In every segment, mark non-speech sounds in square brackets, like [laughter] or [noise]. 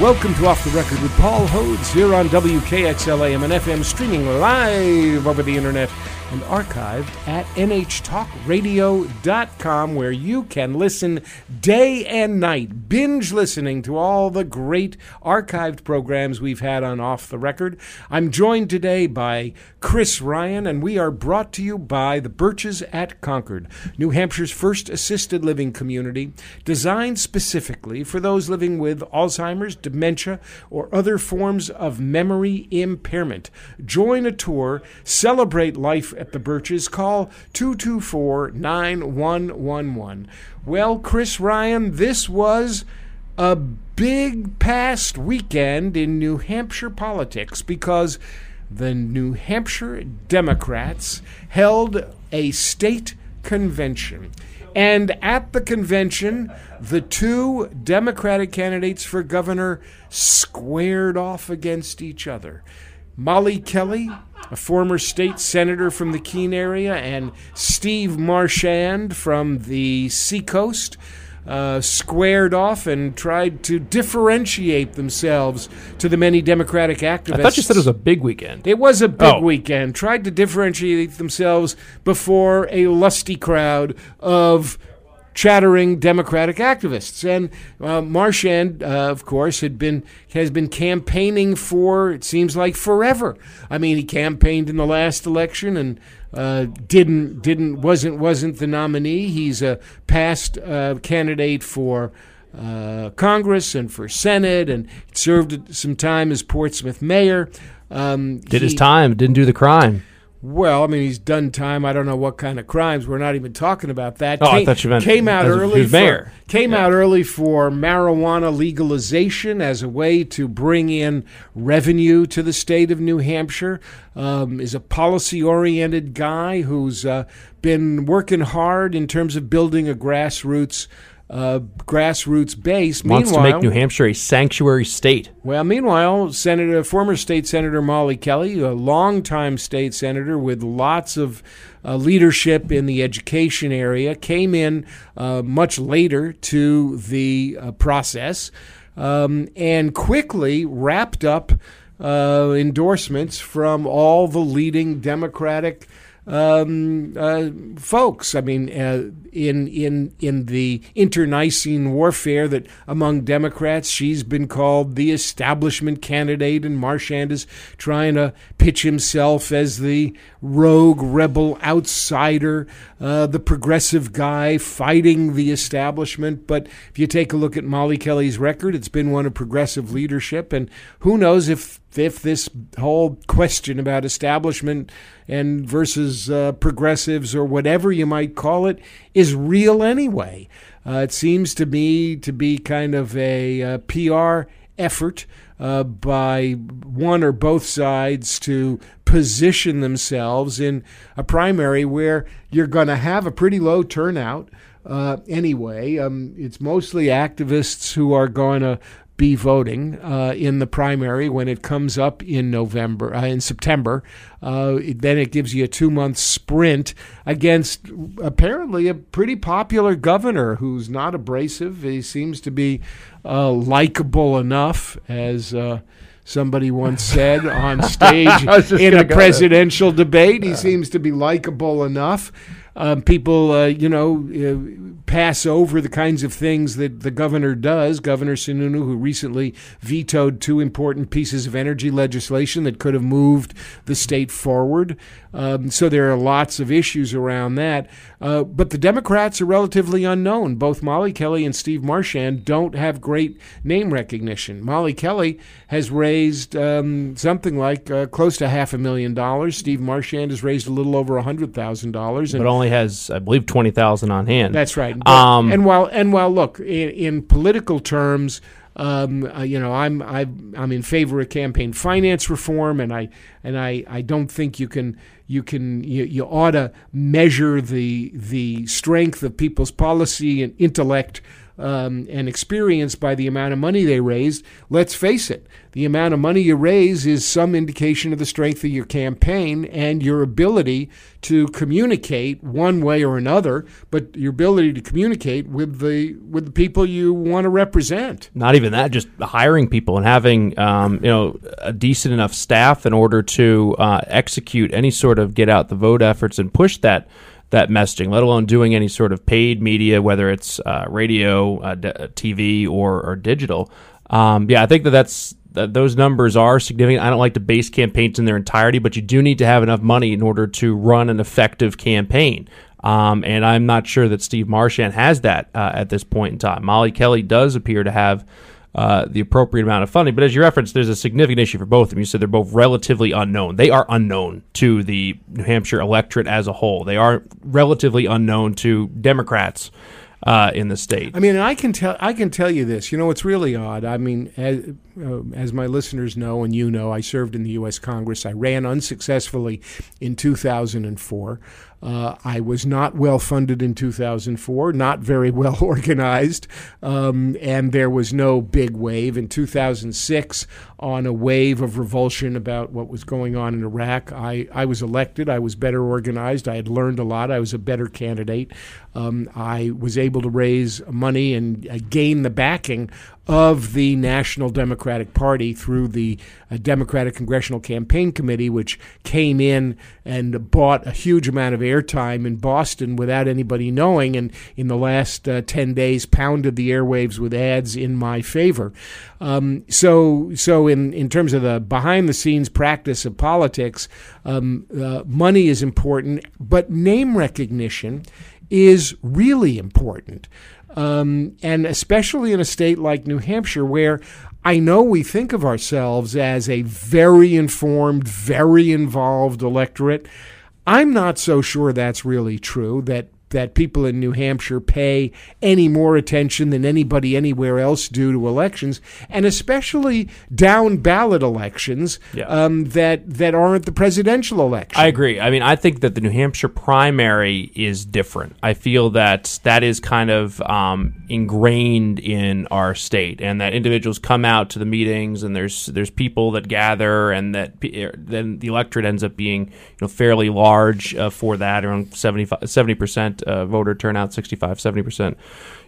Welcome to Off the Record with Paul Hodes here on WKXLAM and FM, streaming live over the internet and archived at nhtalkradio.com, where you can listen day and night, binge listening to all the great archived programs we've had on Off the Record. I'm joined today by Chris Ryan, and we are brought to you by the Birches at Concord, New Hampshire's first assisted living community, designed specifically for those living with Alzheimer's, dementia, or other forms of memory impairment. Join a tour, celebrate life at the Birches, call 224 9111. Well, Chris Ryan, this was a big past weekend in New Hampshire politics because the New Hampshire Democrats held a state convention. And at the convention, the two Democratic candidates for governor squared off against each other. Molly Kelly, a former state senator from the Keene area, and Steve Marchand from the Seacoast uh, squared off and tried to differentiate themselves to the many Democratic activists. I thought you said it was a big weekend. It was a big Oh. weekend. Tried to differentiate themselves before a lusty crowd of chattering Democratic activists. And uh, Marchand, uh, of course, had been has been campaigning for it seems like forever. I mean, he campaigned in the last election and. Uh, didn't didn't wasn't wasn't the nominee. He's a past uh, candidate for uh, Congress and for Senate, and served some time as Portsmouth mayor. Um, Did his time, didn't do the crime. Well, I mean, he's done time. I don't know what kind of crimes. We're not even talking about that. Oh, I came, thought you meant came out early. for, mayor. Came out early for marijuana legalization as a way to bring in revenue to the state of New Hampshire. Um, is a policy-oriented guy who's uh, been working hard in terms of building a grassroots. Uh, grassroots base. Wants to make New Hampshire a sanctuary state. well, meanwhile, Senator, former state senator Molly Kelly, a longtime state senator with lots of uh, leadership in the education area, came in uh, much later to the uh, process um, and quickly wrapped up uh, endorsements from all the leading Democratic um, uh, folks. I mean, uh, in in in the internecine warfare that among Democrats, she's been called the establishment candidate, and Marchand is trying to pitch himself as the rogue rebel outsider, uh, the progressive guy fighting the establishment. But if you take a look at Molly Kelly's record, it's been one of progressive leadership, and who knows if if this whole question about establishment and versus uh, progressives or whatever you might call it is real anyway. Uh, it seems to me to be kind of a, uh PR effort uh, by one or both sides to position themselves in a primary where you're going to have a pretty low turnout. Uh, anyway, um, it's mostly activists who are going to be voting uh, in the primary when it comes up in November, uh, in September. Uh, then it gives you a two month sprint against apparently a pretty popular governor who's not abrasive. He seems to be uh, likable enough, as uh, somebody once said on [laughs] stage in a go there. presidential debate. He seems to be likable enough. Um, people, uh, you know, uh, pass over the kinds of things that the governor does. Governor Sununu, who recently vetoed two important pieces of energy legislation that could have moved the state forward. Um, so there are lots of issues around that. Uh, but the Democrats are relatively unknown. Both Molly Kelly and Steve Marchand don't have great name recognition. Molly Kelly has raised um, something like uh, close to half a million dollars. Steve Marchand has raised a little over a hundred thousand dollars, but only has, I believe, twenty thousand on hand. That's right. Um, and while and while look in, in political terms. Um, uh, you know, I'm i am in favor of campaign finance reform, and I and I, I don't think you can you can you, you ought to measure the the strength of people's policy and intellect um, and experience by the amount of money they raised. Let's face it, the amount of money you raise is some indication of the strength of your campaign and your ability to communicate one way or another, but your ability to communicate with the with the people you want to represent. Not even that, just hiring people and having um, you know a decent enough staff in order to uh, execute any sort of get out the vote efforts and push that that messaging, let alone doing any sort of paid media, whether it's uh, radio, uh, d- uh, TV, or, or digital. Um, yeah, I think that that's that those numbers are significant. I don't like to base campaigns in their entirety, but you do need to have enough money in order to run an effective campaign. Um, and I'm not sure that Steve Marchand has that uh, at this point in time. Molly Kelly does appear to have uh, the appropriate amount of funding. But as you referenced, there's a significant issue for both of them. You said they're both relatively unknown. They are unknown to the New Hampshire electorate as a whole. They are relatively unknown to Democrats. Uh, in the state. I mean, I can tell I can tell you this. You know, it's really odd. I mean, as, uh, as my listeners know and you know, I served in the U.S. Congress. I ran unsuccessfully in 2004. Uh, I was not well funded in 2004, not very [laughs] well organized, um, and there was no big wave. In 2006, on a wave of revulsion about what was going on in Iraq, I, I was elected. I was better organized. I had learned a lot. I was a better candidate. Um, I was able to raise money and uh, gain the backing of the National Democratic Party through the uh, Democratic Congressional Campaign Committee, which came in and bought a huge amount of airtime in Boston without anybody knowing, and in the last uh, 10 days pounded the airwaves with ads in my favor. Um, so, so in, in terms of the behind the scenes practice of politics, um, uh, money is important, but name recognition is really important. Um, and especially in a state like New Hampshire, where I know we think of ourselves as a very informed, very involved electorate. I'm not so sure that's really true, that that people in New Hampshire pay any more attention than anybody anywhere else do to elections, and especially down ballot elections yeah. um, that that aren't the presidential election. I agree. I mean, I think that the New Hampshire primary is different. I feel that that is kind of um, ingrained in our state, and that individuals come out to the meetings, and there's there's people that gather, and that er, then the electorate ends up being you know fairly large uh, for that, around 70 percent uh, voter turnout, 65, 70 percent,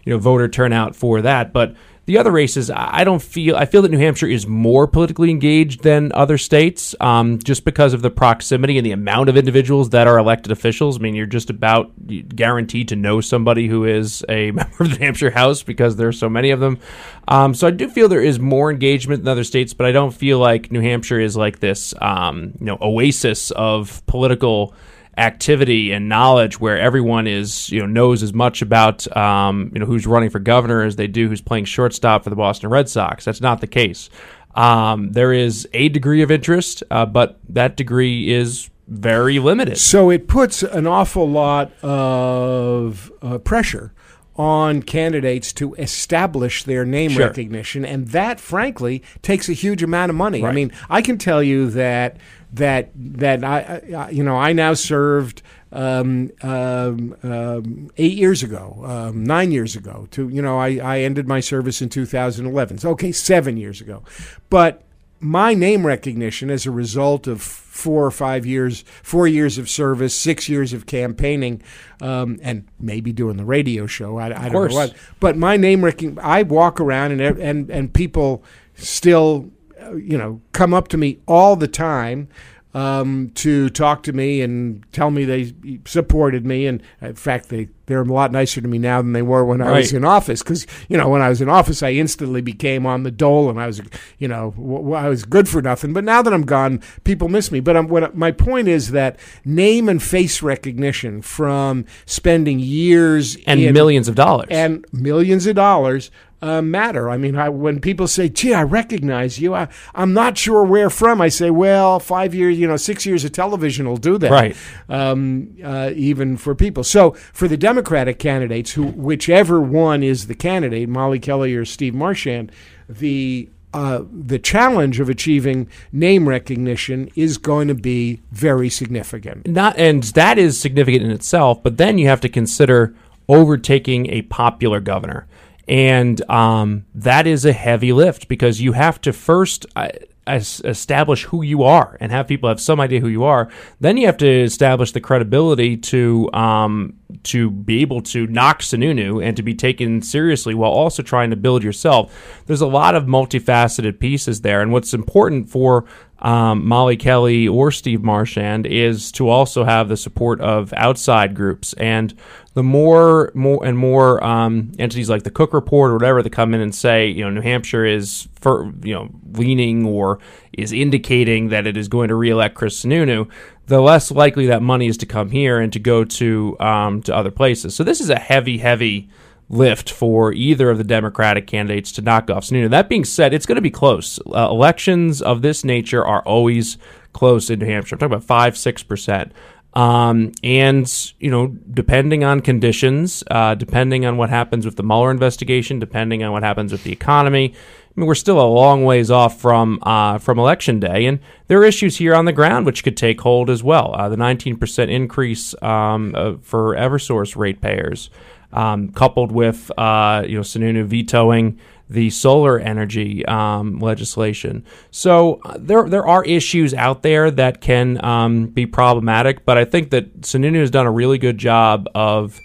you know, voter turnout for that. But the other races, I don't feel. I feel that New Hampshire is more politically engaged than other states, um, just because of the proximity and the amount of individuals that are elected officials. I mean, you're just about guaranteed to know somebody who is a [laughs] member of the New Hampshire House because there are so many of them. Um, so I do feel there is more engagement than other states, but I don't feel like New Hampshire is like this, um, you know, oasis of political activity and knowledge where everyone is you know knows as much about um, you know who's running for governor as they do who's playing shortstop for the Boston Red Sox. That's not the case. Um, there is a degree of interest, uh, but that degree is very limited. So it puts an awful lot of uh, pressure on candidates to establish their name sure. recognition, and that, frankly, takes a huge amount of money. Right. I mean, I can tell you that that that I, I you know I now served um, um, um, eight years ago, um, nine years ago. To you know, I, I ended my service in 2011. So okay, seven years ago, but my name recognition as a result of four or five years, four years of service, six years of campaigning, um, and maybe doing the radio show. I, I don't know what, but my name recognition. I walk around and and and people still you know, come up to me all the time um, to talk to me and tell me they supported me. And in fact, they they're a lot nicer to me now than they were when I was in office. Because you know, when I was in office, I instantly became on the dole, and I was, you know, w- I was good for nothing. But now that I'm gone, people miss me. But I'm, what, my point is that name and face recognition from spending years and in, millions of dollars. and millions of dollars uh, matter. I mean, I, when people say, "Gee, I recognize you," I, I'm not sure where from. I say, "Well, five years, you know, six years of television will do that." Right. Um, uh, even for people. So for the Democratic candidates, who whichever one is the candidate, Molly Kelly or Steve Marchand, the uh, the challenge of achieving name recognition is going to be very significant. not and that is significant in itself but then you have to consider overtaking a popular governor and um, that is a heavy lift because you have to first uh, establish who you are and have people have some idea who you are. Then you have to establish the credibility to um, to be able to knock Sununu and to be taken seriously while also trying to build yourself. There's a lot of multifaceted pieces there. And what's important for um, Molly Kelly or Steve Marchand is to also have the support of outside groups and the more more and more um, entities like the Cook Report or whatever that come in and say you know New Hampshire is for you know leaning or is indicating that it is going to reelect Chris Sununu, the less likely that money is to come here and to go to um, to other places. So this is a heavy heavy lift for either of the Democratic candidates to knock off Sununu. That being said, it's going to be close. Uh, elections of this nature are always close in New Hampshire. I'm talking about five, six percent. Um, and you know, depending on conditions, uh, depending on what happens with the Mueller investigation, depending on what happens with the economy, I mean, we're still a long ways off from uh, from election day, and there are issues here on the ground which could take hold as well. Uh, the 19% increase um, uh, for EverSource ratepayers, um, coupled with uh, you know Sununu vetoing the solar energy um, legislation. So uh, there there are issues out there that can um, be problematic, but I think that Sununu has done a really good job of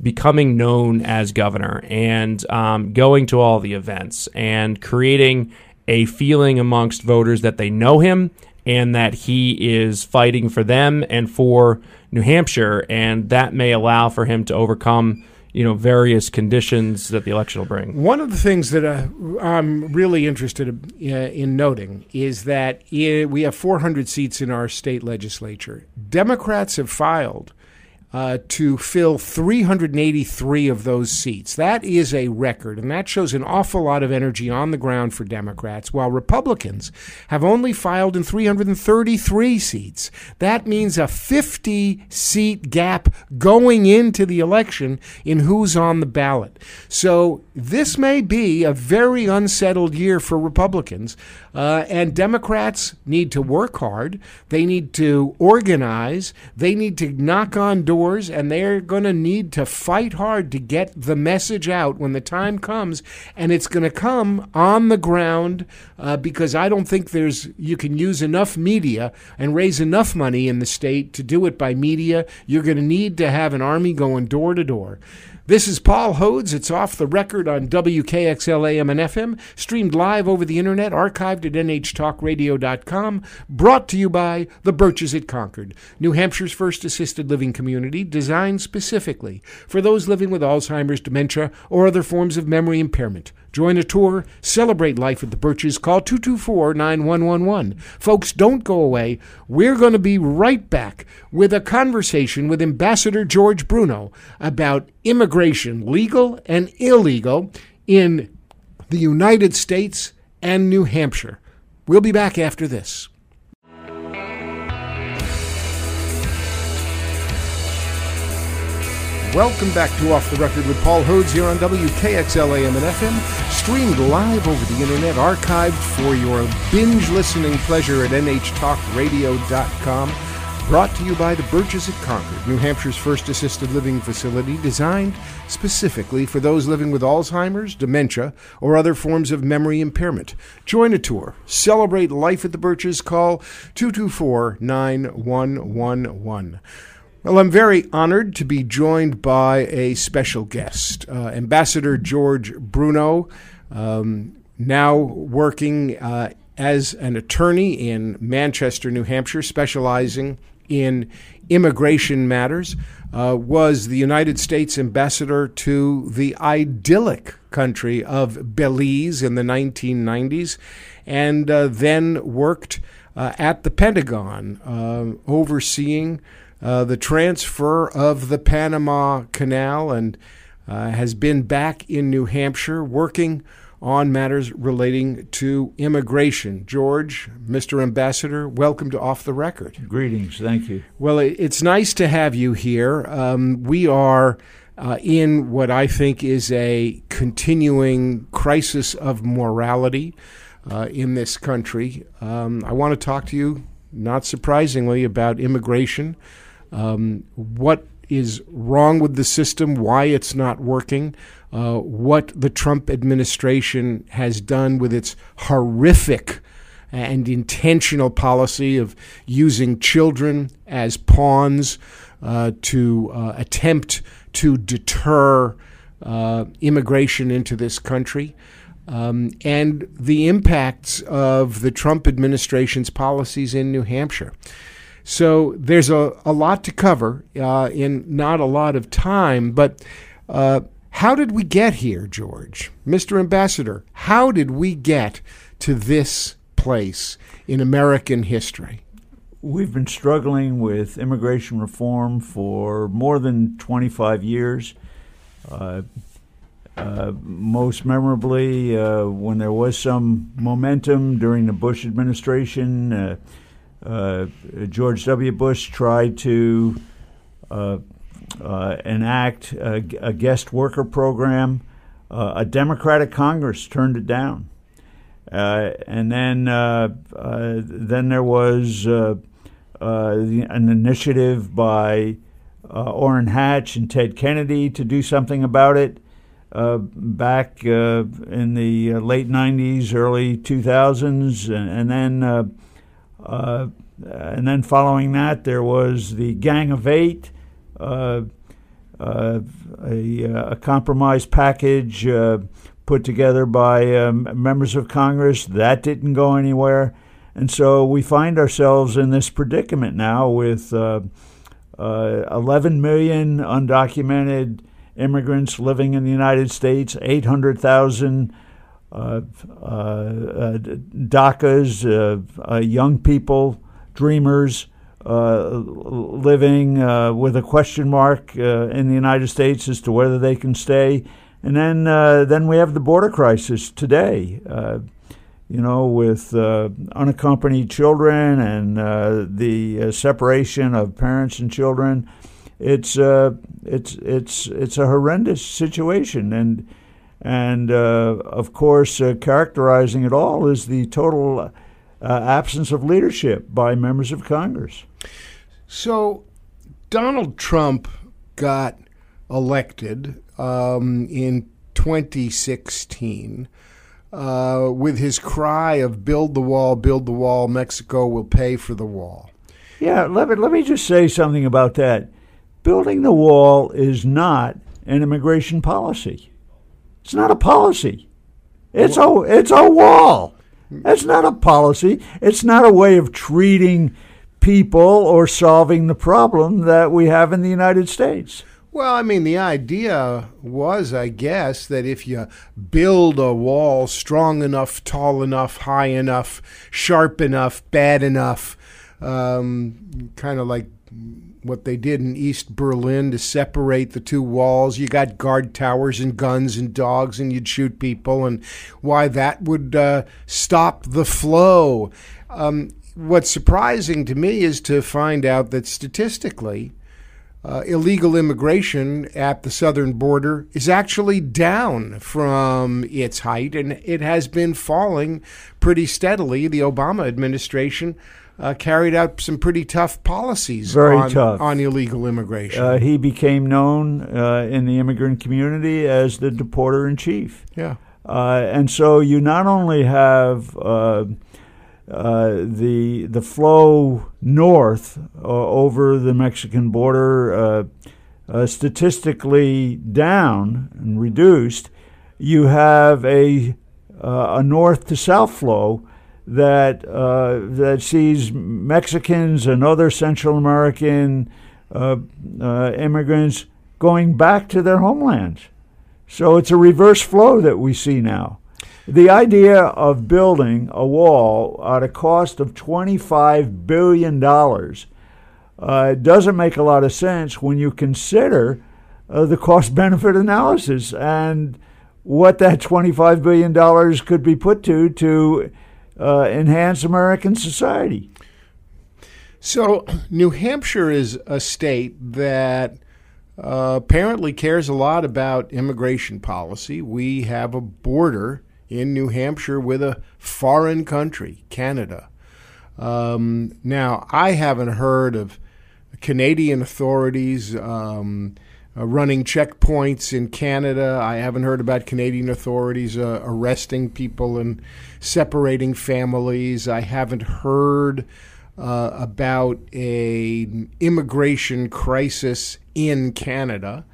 becoming known as governor and um, going to all the events and creating a feeling amongst voters that they know him and that he is fighting for them and for New Hampshire, and that may allow for him to overcome you know various conditions that the election will bring. One of the things that uh, I'm really interested uh, in noting is that i we have 400 seats in our state legislature. Democrats have filed uh, to fill 383 of those seats. That is a record, and that shows an awful lot of energy on the ground for Democrats, while Republicans have only filed in 333 seats. That means a 50 seat gap going into the election in who's on the ballot. So this may be a very unsettled year for Republicans, uh, and Democrats need to work hard. They need to organize. They need to knock on doors, and they're going to need to fight hard to get the message out when the time comes. And it's going to come on the ground uh, because I don't think there's you can use enough media and raise enough money in the state to do it by media. You're going to need to have an army going door to door. This is Paul Hodes. It's off the record on WKXL AM and FM, streamed live over the internet, archived at nhtalkradio.com, brought to you by the Birches at Concord, New Hampshire's first assisted living community designed specifically for those living with Alzheimer's, dementia, or other forms of memory impairment. Join a tour, celebrate life at the Birches, call 224 9111. Folks, don't go away. We're going to be right back with a conversation with Ambassador George Bruno about immigration, legal and illegal, in the United States and New Hampshire. We'll be back after this. Welcome back to Off the Record with Paul Hodes here on WKXL and FM, streamed live over the internet, archived for your binge listening pleasure at nhtalkradio.com. Brought to you by the Birches at Concord, New Hampshire's first assisted living facility designed specifically for those living with Alzheimer's, dementia, or other forms of memory impairment. Join a tour. Celebrate life at the Birches. Call 224 9111. Well, I'm very honored to be joined by a special guest, uh, Ambassador George Bruno, um, now working uh, as an attorney in Manchester, New Hampshire, specializing in immigration matters, uh, was the United States ambassador to the idyllic country of Belize in the 1990s, and uh, then worked uh, at the Pentagon, uh, overseeing uh, the transfer of the Panama Canal, and uh, has been back in New Hampshire working on matters relating to immigration. George, Mr. Ambassador, welcome to Off the Record. Greetings. Thank you. Well, it's nice to have you here. Um, we are. Uh, in what I think is a continuing crisis of morality uh, in this country. Um, I want to talk to you, not surprisingly, about immigration, um, what is wrong with the system, why it's not working, uh, what the Trump administration has done with its horrific and intentional policy of using children as pawns uh, to uh, attempt to deter uh, immigration into this country. Um, and the impacts of the Trump administration's policies in New Hampshire. So there's a, a lot to cover uh, in not a lot of time, but uh, how did we get here, George? Mr. Ambassador, how did we get to this place in American history? We've been struggling with immigration reform for more than 25 years. Uh, uh, most memorably, uh, when there was some momentum during the Bush administration, uh, George W. Bush tried to uh, enact a, a, guest worker program. Uh, a Democratic Congress turned it down, uh, and then uh, uh, then there was uh, an initiative by Orrin Hatch and Ted Kennedy to do something about it. back in the late '90s, early 2000s, and, and then and then following that, there was the Gang of Eight, uh, uh, a, a, compromise package uh, put together by um, members of Congress. That didn't go anywhere. And so we find ourselves in this predicament now with uh, 11 million undocumented immigrants living in the United States, 800,000 uh, uh, DACAs, young people, dreamers, uh, living uh, with a question mark uh, in the United States as to whether they can stay. And then, then we have the border crisis today you know, with uh, unaccompanied children and uh, the uh, separation of parents and children, it's it's it's it's a horrendous situation, and and of course, characterizing it all is the total absence of leadership by members of Congress. So, Donald Trump got elected um, in 2016 uh, with his cry of "Build the wall, build the wall. Mexico will pay for the wall." Yeah, let me let me just say something about that. Building the wall is not an immigration policy. It's not a policy. It's a it's a wall. It's not a policy. It's not a way of treating people or solving the problem that we have in the United States. Well, I mean, the idea was, I guess, that if you build a wall strong enough, tall enough, high enough, sharp enough, bad enough, um, kind of like what they did in East Berlin to separate the two walls. You got guard towers and guns and dogs, and you'd shoot people, and why that would uh, stop the flow. Um, what's surprising to me is to find out that statistically, uh, illegal immigration at the southern border is actually down from its height, and it has been falling pretty steadily. The Obama administration uh, carried out some pretty tough policies Very on, tough. on illegal immigration. Uh, he became known uh, in the immigrant community as the deporter in chief. Yeah. Uh, and so you not only have uh, uh, the the flow north uh, over the Mexican border uh, uh, statistically down and reduced, you have a a north to south flow that uh, that sees Mexicans and other Central American uh, uh, immigrants going back to their homelands. So it's a reverse flow that we see now. The idea of building a wall at a cost of $25 billion uh, doesn't make a lot of sense when you consider uh, the cost benefit analysis and what that $25 billion could be put to to uh, enhance American society. So, New Hampshire is a state that uh, apparently cares a lot about immigration policy. We have a border in New Hampshire with a foreign country, Canada. Um, now, I haven't heard of Canadian authorities um, uh, running checkpoints in Canada. I haven't heard about Canadian authorities uh, arresting people and separating families. I haven't heard uh, about a immigration crisis in Canada.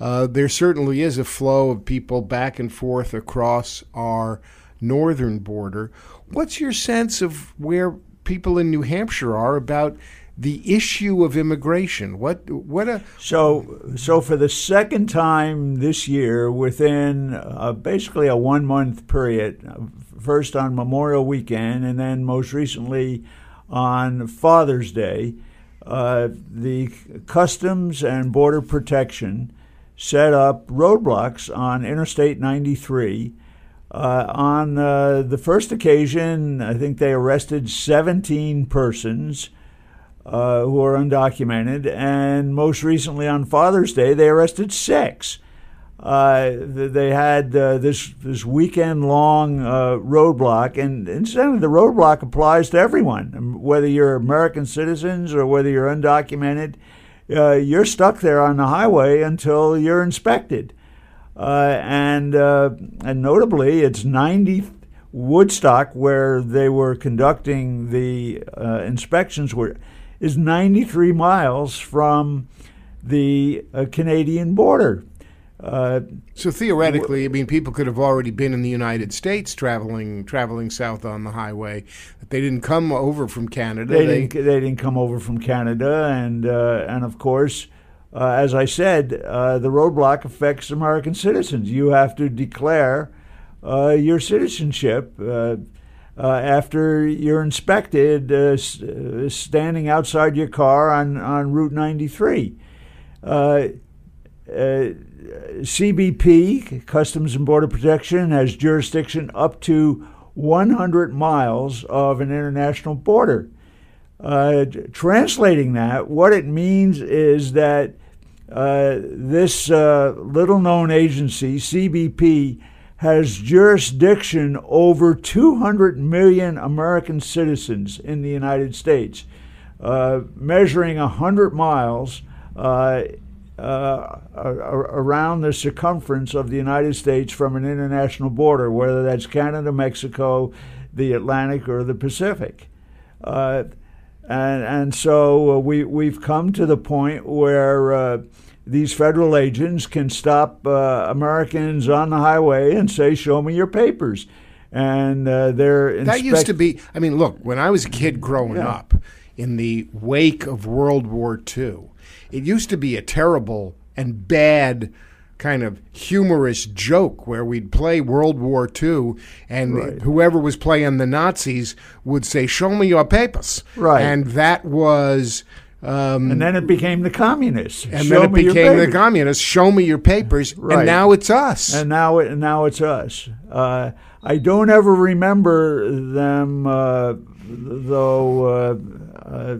Uh, there certainly is a flow of people back and forth across our northern border. What's your sense of where people in New Hampshire are about the issue of immigration? What what a so so for the second time this year, within uh, basically a one month period, first on Memorial Weekend, and then most recently on Father's Day, uh, the Customs and Border Protection set up roadblocks on Interstate 93. Uh, on uh, the first occasion, I think they arrested 17 persons uh, who are undocumented, and most recently on Father's Day, they arrested six. Uh, they had uh, this this weekend long uh, roadblock, and incidentally, the roadblock applies to everyone, whether you're American citizens or whether you're undocumented uh, you're stuck there on the highway until you're inspected. Uh, and and notably, it's 90 Woodstock, where they were conducting the inspections, were is 93 miles from the uh, Canadian border. Uh, so theoretically, I mean, people could have already been in the United States traveling traveling south on the highway. They didn't come over from Canada. They, they didn't. They didn't come over from Canada, and uh, and of course, uh, as I said, uh, the roadblock affects American citizens. You have to declare uh, your citizenship. Uh, after you're inspected, standing outside your car on, on Route 93. CBP, Customs and Border Protection, has jurisdiction up to 100 miles of an international border. Uh, translating that, what it means is that uh, this uh, little known agency, CBP, has jurisdiction over 200 million American citizens in the United States, uh, measuring 100 miles uh, uh, around the circumference of the United States from an international border, whether that's Canada, Mexico, the Atlantic, or the Pacific. Uh, and, and so uh, we, we've come to the point where uh, these federal agents can stop uh, Americans on the highway and say, Show me your papers. And uh, they're. Inspect- that used to be, I mean, look, when I was a kid growing yeah. up, in the wake of World War II, it used to be a terrible and bad kind of humorous joke where we'd play World War II and right. whoever was playing the Nazis would say, Show me your papers. Right. And that was. Um, and then it became the communists. And Show then it became the communists. Show me your papers. Right. And now it's us. And now it now it's us. Uh, I don't ever remember them, uh, though. Uh, uh,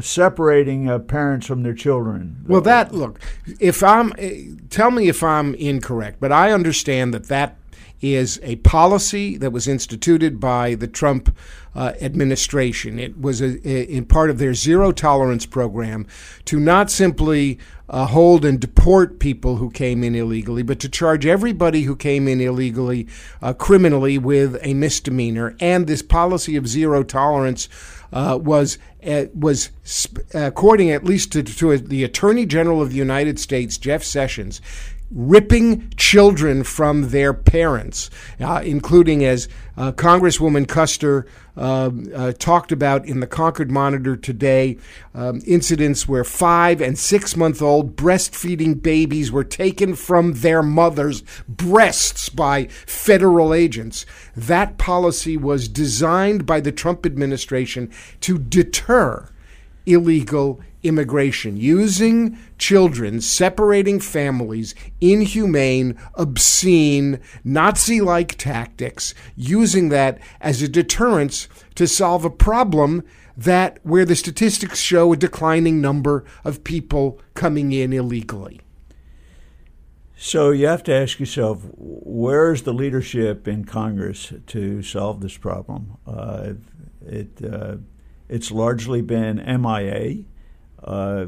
separating uh, parents from their children. Well, that look, if I'm, eh, tell me if I'm incorrect, but I understand that that is a policy that was instituted by the Trump uh, administration. It was a, a, in part of their zero tolerance program to not simply uh, hold and deport people who came in illegally, but to charge everybody who came in illegally uh, criminally with a misdemeanor. And this policy of zero tolerance uh, was uh, was according at least to, to the Attorney General of the United States, Jeff Sessions, ripping children from their parents, uh, including as uh, Congresswoman Kuster uh, uh, talked about in the Concord Monitor today, um, incidents where five and six month old breastfeeding babies were taken from their mothers' breasts by federal agents. That policy was designed by the Trump administration to deter illegal immigration, using children, separating families, inhumane, obscene, Nazi like tactics, using that as a deterrence to solve a problem that where the statistics show a declining number of people coming in illegally. So you have to ask yourself, where's the leadership in Congress to solve this problem? Uh, it uh, it's largely been MIA. Uh,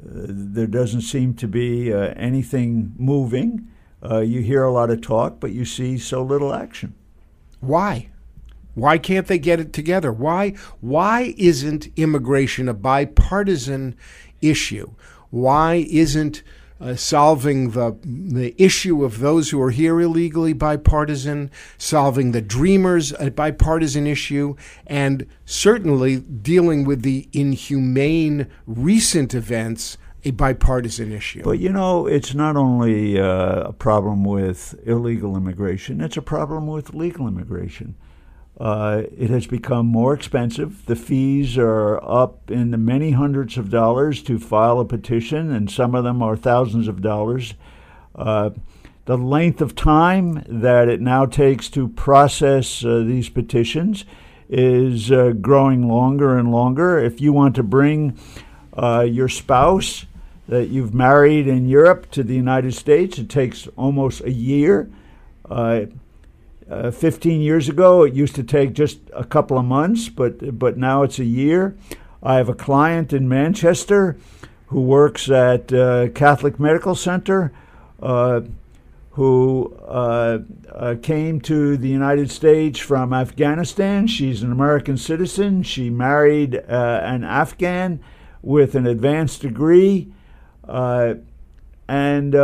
there doesn't seem to be uh, anything moving. Uh, you hear a lot of talk, but you see so little action. Why? Why can't they get it together? Why why isn't immigration a bipartisan issue? Why isn't uh, solving the the issue of those who are here illegally bipartisan, solving the dreamers a bipartisan issue, and certainly dealing with the inhumane recent events a bipartisan issue. But you know, it's not only uh, a problem with illegal immigration; it's a problem with legal immigration. Uh, it has become more expensive. The fees are up in the many hundreds of dollars to file a petition, and some of them are thousands of dollars. Uh, the length of time that it now takes to process uh, these petitions is uh, growing longer and longer. If you want to bring uh, your spouse that you've married in Europe to the United States, it takes almost a year. Uh, uh, 15 years ago, it used to take just a couple of months, but but now it's a year. I have a client in Manchester who works at uh, Catholic Medical Center, uh, who uh, uh, came to the United States from Afghanistan. She's an American citizen. She married uh, an Afghan with an advanced degree, and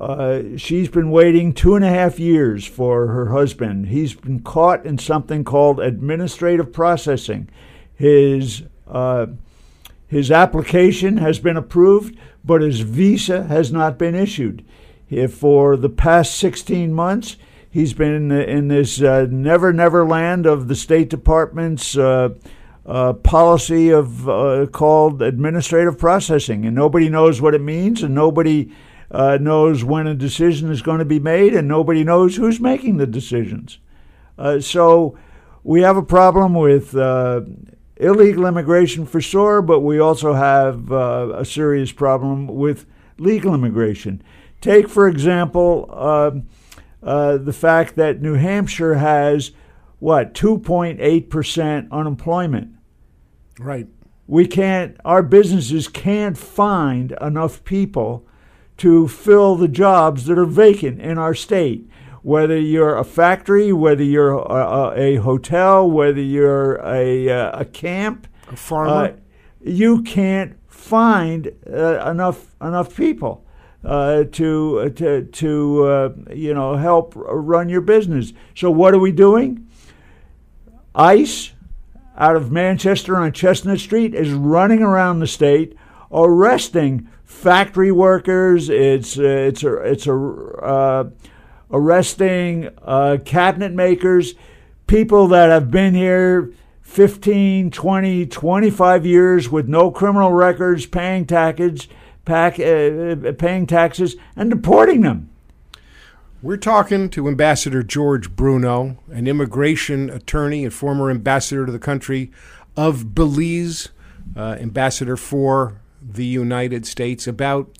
uh, she's been waiting two and a half years for her husband. He's been caught in something called administrative processing. His uh, his application has been approved, but his visa has not been issued. If for the past 16 months, he's been in, this uh, never never land of the State Department's uh, uh, policy of called administrative processing, and nobody knows what it means, and nobody uh, knows when a decision is going to be made, and nobody knows who's making the decisions. Uh, so we have a problem with uh, illegal immigration for sure, but we also have uh, a serious problem with legal immigration. Take, for example, um, uh, the fact that New Hampshire has what 2.8% unemployment. Right. We can't, our businesses can't find enough people to fill the jobs that are vacant in our state. Whether you're a factory, whether you're a, a hotel, whether you're a, a camp, a farmer, uh, you can't find uh, enough enough people uh, to uh, to to uh, you know help run your business. So what are we doing? ICE out of Manchester on Chestnut Street is running around the state arresting factory workers. It's uh, it's a, it's a uh, arresting uh, cabinet makers, people that have been here 15, 20, 25 years with no criminal records, paying taxes, pack, uh, paying taxes, and deporting them. We're talking to Ambassador George Bruno, an immigration attorney and former ambassador to the country of Belize, uh, ambassador for the United States about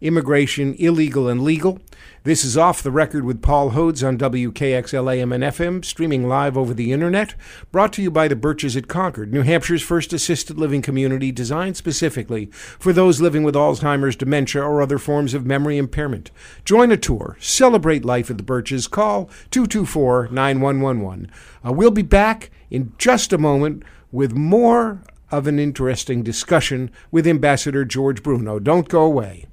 immigration, illegal and legal. This is Off the Record with Paul Hodes on WKXL AM and FM, streaming live over the internet. Brought to you by the Birches at Concord, New Hampshire's first assisted living community designed specifically for those living with Alzheimer's, dementia, or other forms of memory impairment. Join a tour, celebrate life at the Birches. Call 224 9111. Uh, we'll be back in just a moment with more of an interesting discussion with Ambassador George Bruno. Don't go away.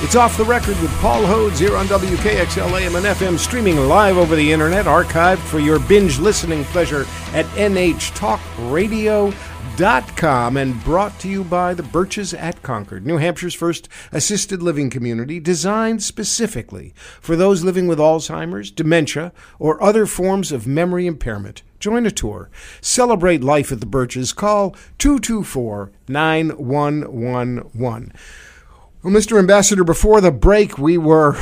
It's off the record with Paul Hodes here on WKXL AM and FM, streaming live over the internet, archived for your binge listening pleasure at nhtalkradio.com and brought to you by the Birches at Concord, New Hampshire's first assisted living community designed specifically for those living with Alzheimer's, dementia, or other forms of memory impairment. Join a tour. Celebrate life at the Birches. Call 224 9111. Well, Mr. Ambassador, before the break, we were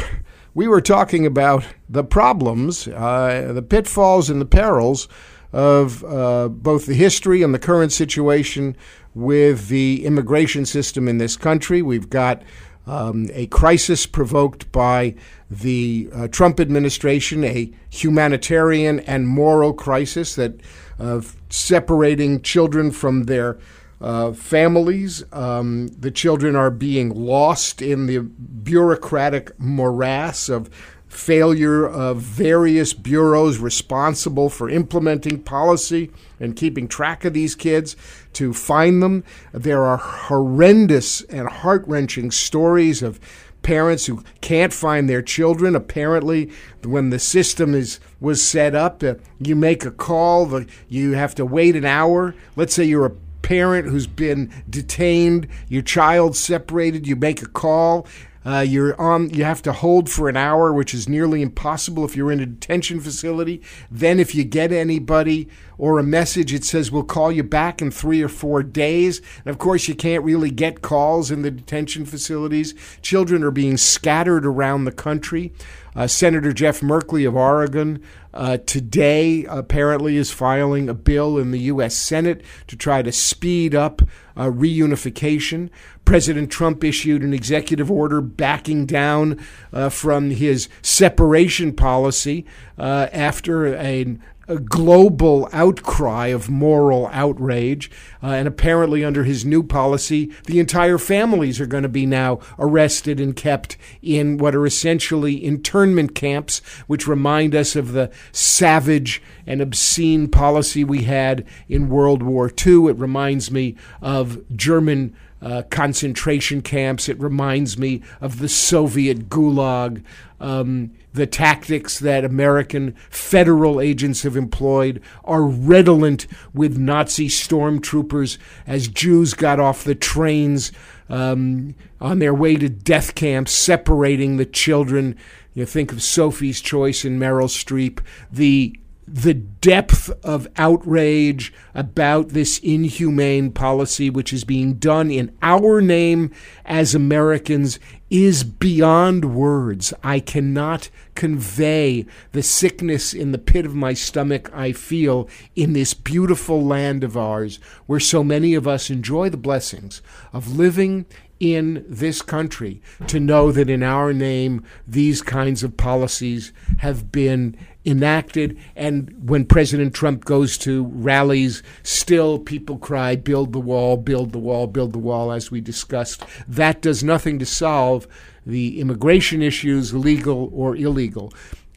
we were talking about the problems, uh, the pitfalls, and the perils of uh, both the history and the current situation with the immigration system in this country. We've got um, a crisis provoked by the uh, Trump administration, a humanitarian and moral crisis that of separating children from their uh, families. Um, the children are being lost in the bureaucratic morass of failure of various bureaus responsible for implementing policy and keeping track of these kids to find them. There are horrendous and heart wrenching stories of parents who can't find their children. Apparently, when the system is was set up, uh, you make a call, the, you have to wait an hour. Let's say you're a parent who's been detained, your child separated, you make a call. Uh, you're on. You have to hold for an hour, which is nearly impossible if you're in a detention facility. Then, if you get anybody or a message, it says we'll call you back in three or four days. And of course, you can't really get calls in the detention facilities. Children are being scattered around the country. Uh, Senator Jeff Merkley of Oregon uh, today apparently is filing a bill in the U.S. Senate to try to speed up uh, reunification. President Trump issued an executive order backing down uh, from his separation policy uh, after a, a global outcry of moral outrage. Uh, and apparently, under his new policy, the entire families are going to be now arrested and kept in what are essentially internment camps, which remind us of the savage and obscene policy we had in World War II. It reminds me of German. Uh, concentration camps. It reminds me of the Soviet Gulag. Um, the tactics that American federal agents have employed are redolent with Nazi stormtroopers as Jews got off the trains um, on their way to death camps, separating the children. You think of Sophie's Choice and Meryl Streep. The the depth of outrage about this inhumane policy, which is being done in our name as Americans, is beyond words. I cannot convey the sickness in the pit of my stomach I feel in this beautiful land of ours, where so many of us enjoy the blessings of living in this country, to know that in our name these kinds of policies have been enacted. And when President Trump goes to rallies, still people cry, build the wall, build the wall, build the wall, as we discussed. That does nothing to solve the immigration issues, legal or illegal.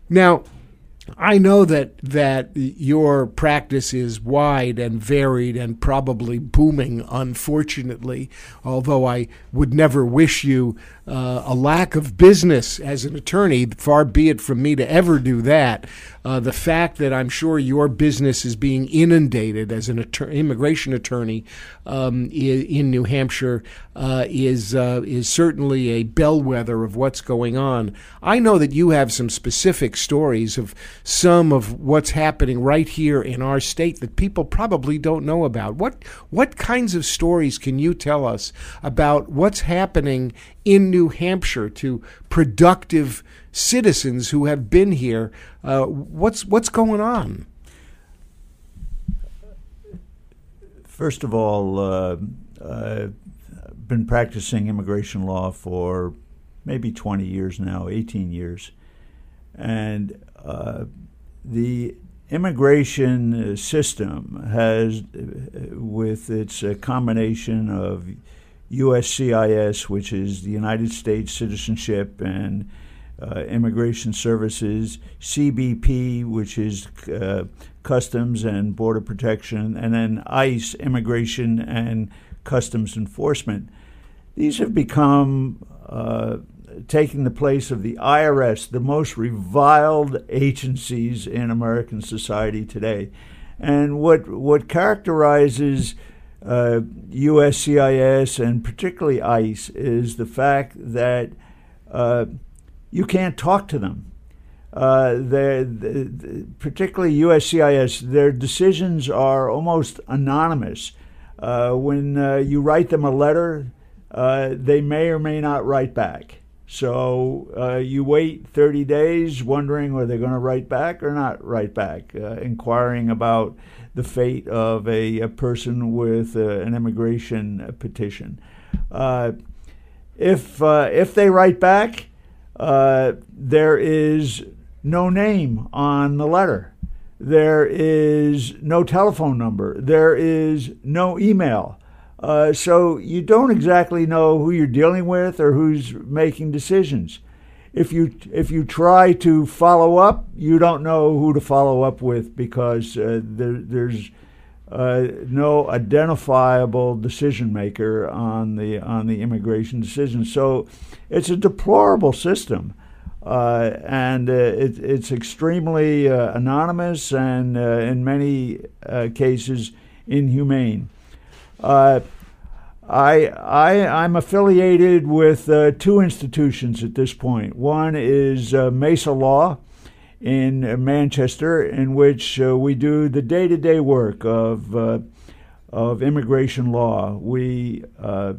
Now, I know that that your practice is wide and varied and probably booming. Unfortunately, although I would never wish you uh, a lack of business as an attorney, far be it from me to ever do that. Uh, the fact that I'm sure your business is being inundated as an immigration attorney um, in New Hampshire uh, is uh, is certainly a bellwether of what's going on. I know that you have some specific stories of some of what's happening right here in our state that people probably don't know about. What what kinds of stories can you tell us about what's happening in New Hampshire to productive citizens who have been here? Uh, what's what's going on? First of all, uh, I've been practicing immigration law for maybe 20 years now, 18 years, and uh, the immigration system has, with its combination of USCIS, which is the United States Citizenship and uh, Immigration Services, CBP, which is uh, Customs and Border Protection, and then ICE, Immigration and Customs Enforcement. These have become uh, taking the place of the IRS, the most reviled agencies in American society today. And what what characterizes uh, USCIS and particularly ICE is the fact that uh, you can't talk to them. Uh, the, particularly USCIS, their decisions are almost anonymous. Uh, when uh, you write them a letter, uh, they may or may not write back. So you wait 30 days wondering whether they're going to write back or not write back, inquiring about the fate of a, a person with uh, an immigration petition. Uh, if, uh, if they write back, there is no name on the letter. There is no telephone number. There is no email. Uh, so you don't exactly know who you're dealing with or who's making decisions. If you if you try to follow up, you don't know who to follow up with because uh, there, there's uh, no identifiable decision maker on the on the immigration decision. So it's a deplorable system, uh, and uh, it, it's extremely uh, anonymous and uh, in many cases inhumane. Uh, I, I, I'm affiliated with uh, two institutions at this point. One is uh, Mesa Law in Manchester, in which uh, we do the day to day work of, uh, of immigration law. We, uh,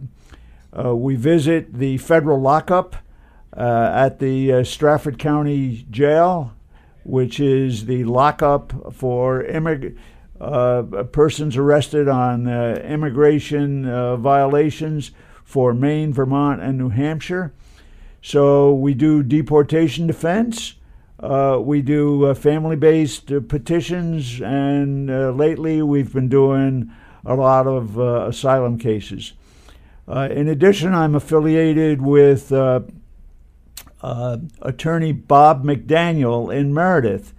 we visit the federal lockup at the Strafford County Jail, which is the lockup for immigrants uh, persons arrested on uh, immigration uh, violations for Maine, Vermont, and New Hampshire. So we do deportation defense. Uh, we do uh, family based uh, petitions, and lately we've been doing a lot of asylum cases. in addition, I'm affiliated with attorney Bob McDaniel in Meredith.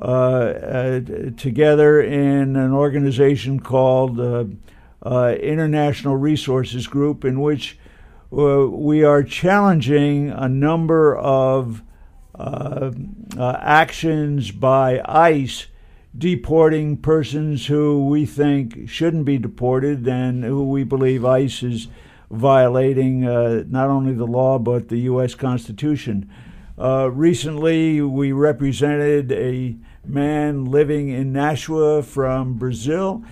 Uh, uh, together in an organization called uh, International Resources Group, in which we are challenging a number of actions by ICE deporting persons who we think shouldn't be deported and who we believe ICE is violating uh, not only the law but the U.S. Constitution. Uh, recently, we represented a man living in Nashua from Brazil.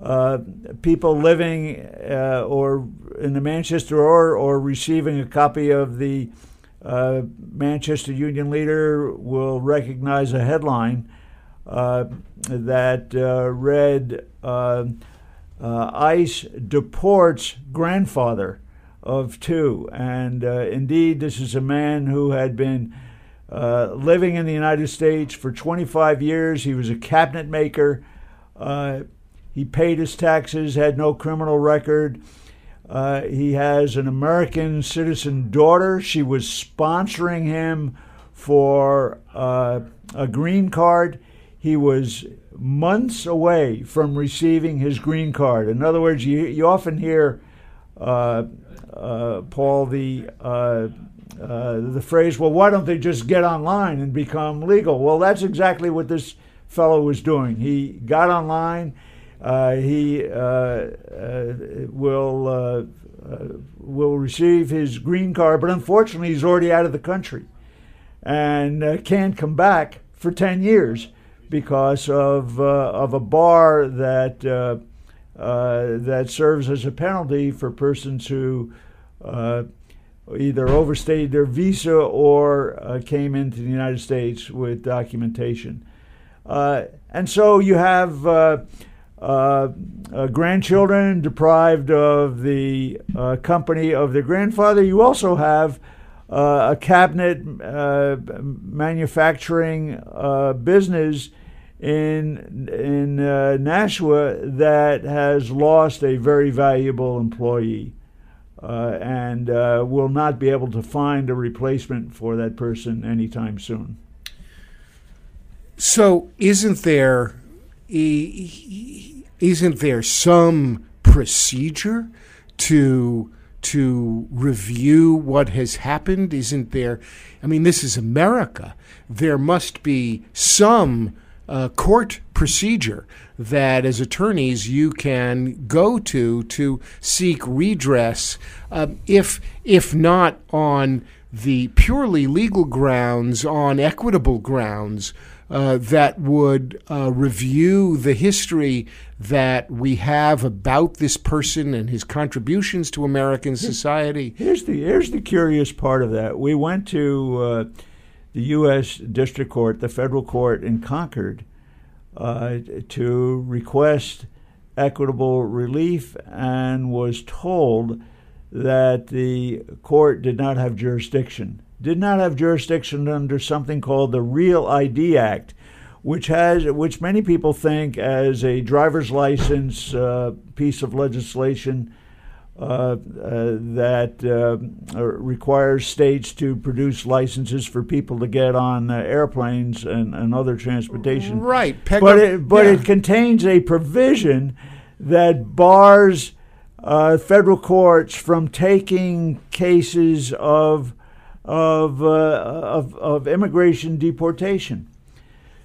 Uh, people living uh, or in the Manchester or or receiving a copy of the uh, Manchester Union Leader will recognize a headline uh, that uh, read uh, ICE deports grandfather of two. And indeed, this is a man who had been uh, living in the United States for 25 years. He was a cabinet maker. Uh, he paid his taxes, had no criminal record. Uh, he has an American citizen daughter. She was sponsoring him for uh, a green card. He was months away from receiving his green card. In other words, you, you often hear, uh, Paul, the uh, the phrase, well, why don't they just get online and become legal? Well, that's exactly what this fellow was doing. He got online. Uh, he uh, uh will uh, will receive his green card, but unfortunately, he's already out of the country and can't come back for ten years because of of a bar that that serves as a penalty for persons who either overstayed their visa or uh, came into the United States with documentation. Uh, and so you have uh, uh, uh grandchildren deprived of the company of their grandfather. You also have a cabinet manufacturing business in in Nashua that has lost a very valuable employee uh, and uh, will not be able to find a replacement for that person anytime soon. So, isn't there isn't there some procedure to to review what has happened? Isn't there? I mean, this is America. There must be some uh, court procedure that, as attorneys, you can go to to seek redress, uh, if if not on the purely legal grounds, on equitable grounds. Uh, that would uh, review the history that we have about this person and his contributions to American society. Here's the here's the curious part of that. We went to uh, the U.S. District Court, the federal court in Concord, uh, to request equitable relief, and was told that the court did not have jurisdiction did not have jurisdiction under something called the Real ID Act, which has which many people think as a driver's license uh, piece of legislation that uh, requires states to produce licenses for people to get on uh, airplanes and, and other transportation. Right, Peg but it, but yeah. it contains a provision that bars uh, federal courts from taking cases of of, uh, of, of immigration deportation.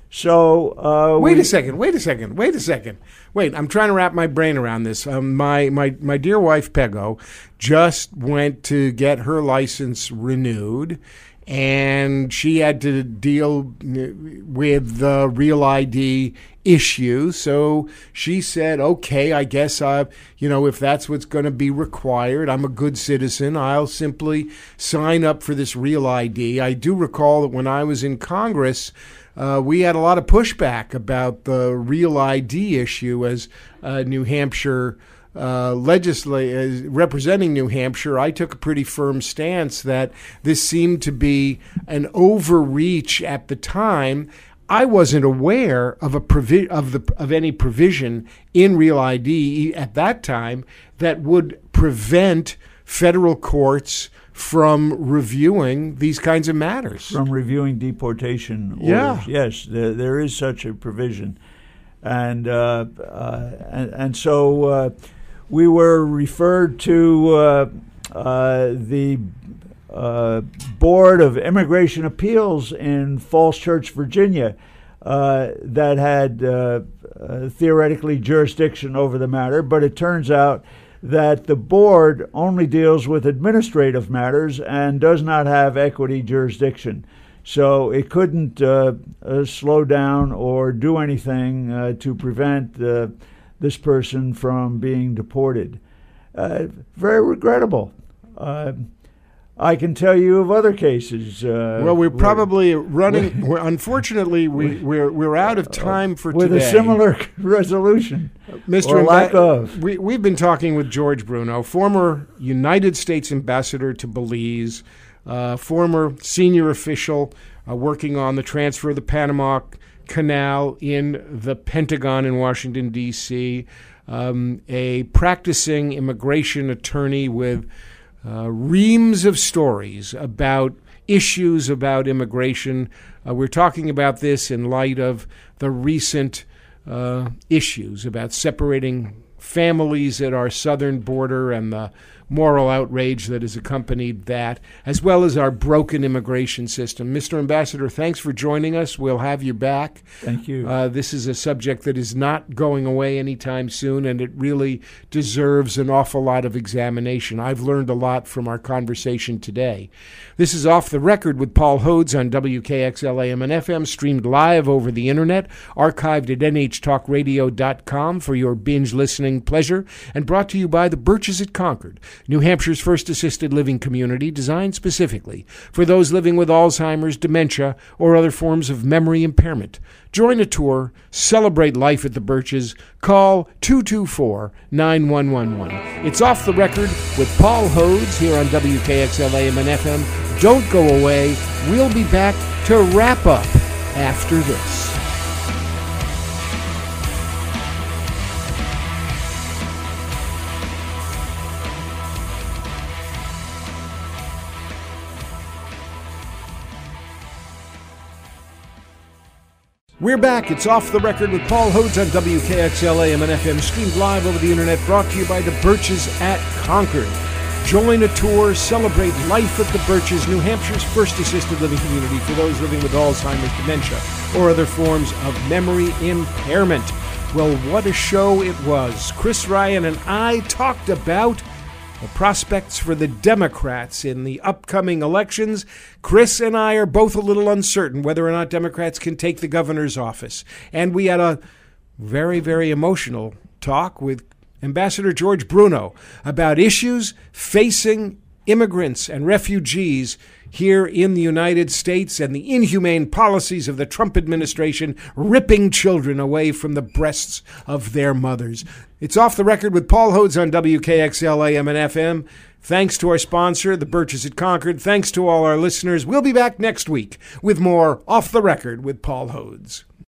So uh, wait we, a second. Wait a second. Wait a second. Wait. I'm trying to wrap my brain around this. Um, my my my dear wife Peggo just went to get her license renewed, and she had to deal with the real ID issue. So she said, "Okay, I guess I, you know, if that's what's going to be required, I'm a good citizen. I'll simply sign up for this real ID." I do recall that when I was in Congress. Uh, we had a lot of pushback about the real ID issue as uh, New Hampshire uh, representing New Hampshire, I took a pretty firm stance that this seemed to be an overreach at the time. I wasn't aware of a provi- of the of any provision in Real ID at that time that would prevent federal courts from reviewing these kinds of matters. From reviewing deportation orders. Yeah. Yes, there, there is such a provision. And, uh, uh, and, and, so uh, we were referred to uh, uh, the uh, Board of Immigration Appeals in Falls Church, Virginia, uh, that had uh, uh, theoretically jurisdiction over the matter, but it turns out that the board only deals with administrative matters and does not have equity jurisdiction. So it couldn't uh, uh, slow down or do anything uh, to prevent this person from being deported. Uh, very regrettable. I can tell you of other cases. Uh, well, we're probably [laughs] running. We're, unfortunately, we, we're we're out of time for with today. a similar [laughs] resolution, Mr. Or lack of. We we've been talking with George Bruno, former United States ambassador to Belize, uh, former senior official uh, working on the transfer of the Panama Canal in the Pentagon in Washington, D.C., um, a practicing immigration attorney with uh, reams of stories about issues about immigration. Uh, we're talking about this in light of the recent uh, issues about separating families at our southern border and the moral outrage that has accompanied that, as well as our broken immigration system. Mr. Ambassador, thanks for joining us. We'll have you back. Thank you. Uh, this is a subject that is not going away anytime soon, and it really deserves an awful lot of examination. I've learned a lot from our conversation today. This is Off the Record with Paul Hodes on WKXL AM and FM, streamed live over the internet, archived at nhtalkradio.com for your binge listening pleasure, and brought to you by the Birches at Concord. New Hampshire's first assisted living community designed specifically for those living with Alzheimer's, dementia, or other forms of memory impairment. Join a tour, celebrate life at the Birches, call 224 9111. It's off the record with Paul Hodes here on WKXL AM and FM. Don't go away. We'll be back to wrap up after this. We're back. It's off the record with Paul Hodes on WKXL AM and FM, streamed live over the internet, brought to you by the Birches at Concord. Join a tour, celebrate life at the Birches, New Hampshire's first assisted living community for those living with Alzheimer's, dementia, or other forms of memory impairment. Well, what a show it was. Chris Ryan and I talked about the prospects for the Democrats in the upcoming elections. Chris and I are both a little uncertain whether or not Democrats can take the governor's office. And we had a very, very emotional talk with Ambassador George Bruno about issues facing immigrants and refugees here in the United States and the inhumane policies of the Trump administration ripping children away from the breasts of their mothers. It's off the record with Paul Hodes on WKXL AM and FM. Thanks to our sponsor, the Birches at Concord. Thanks to all our listeners. We'll be back next week with more Off the Record with Paul Hodes.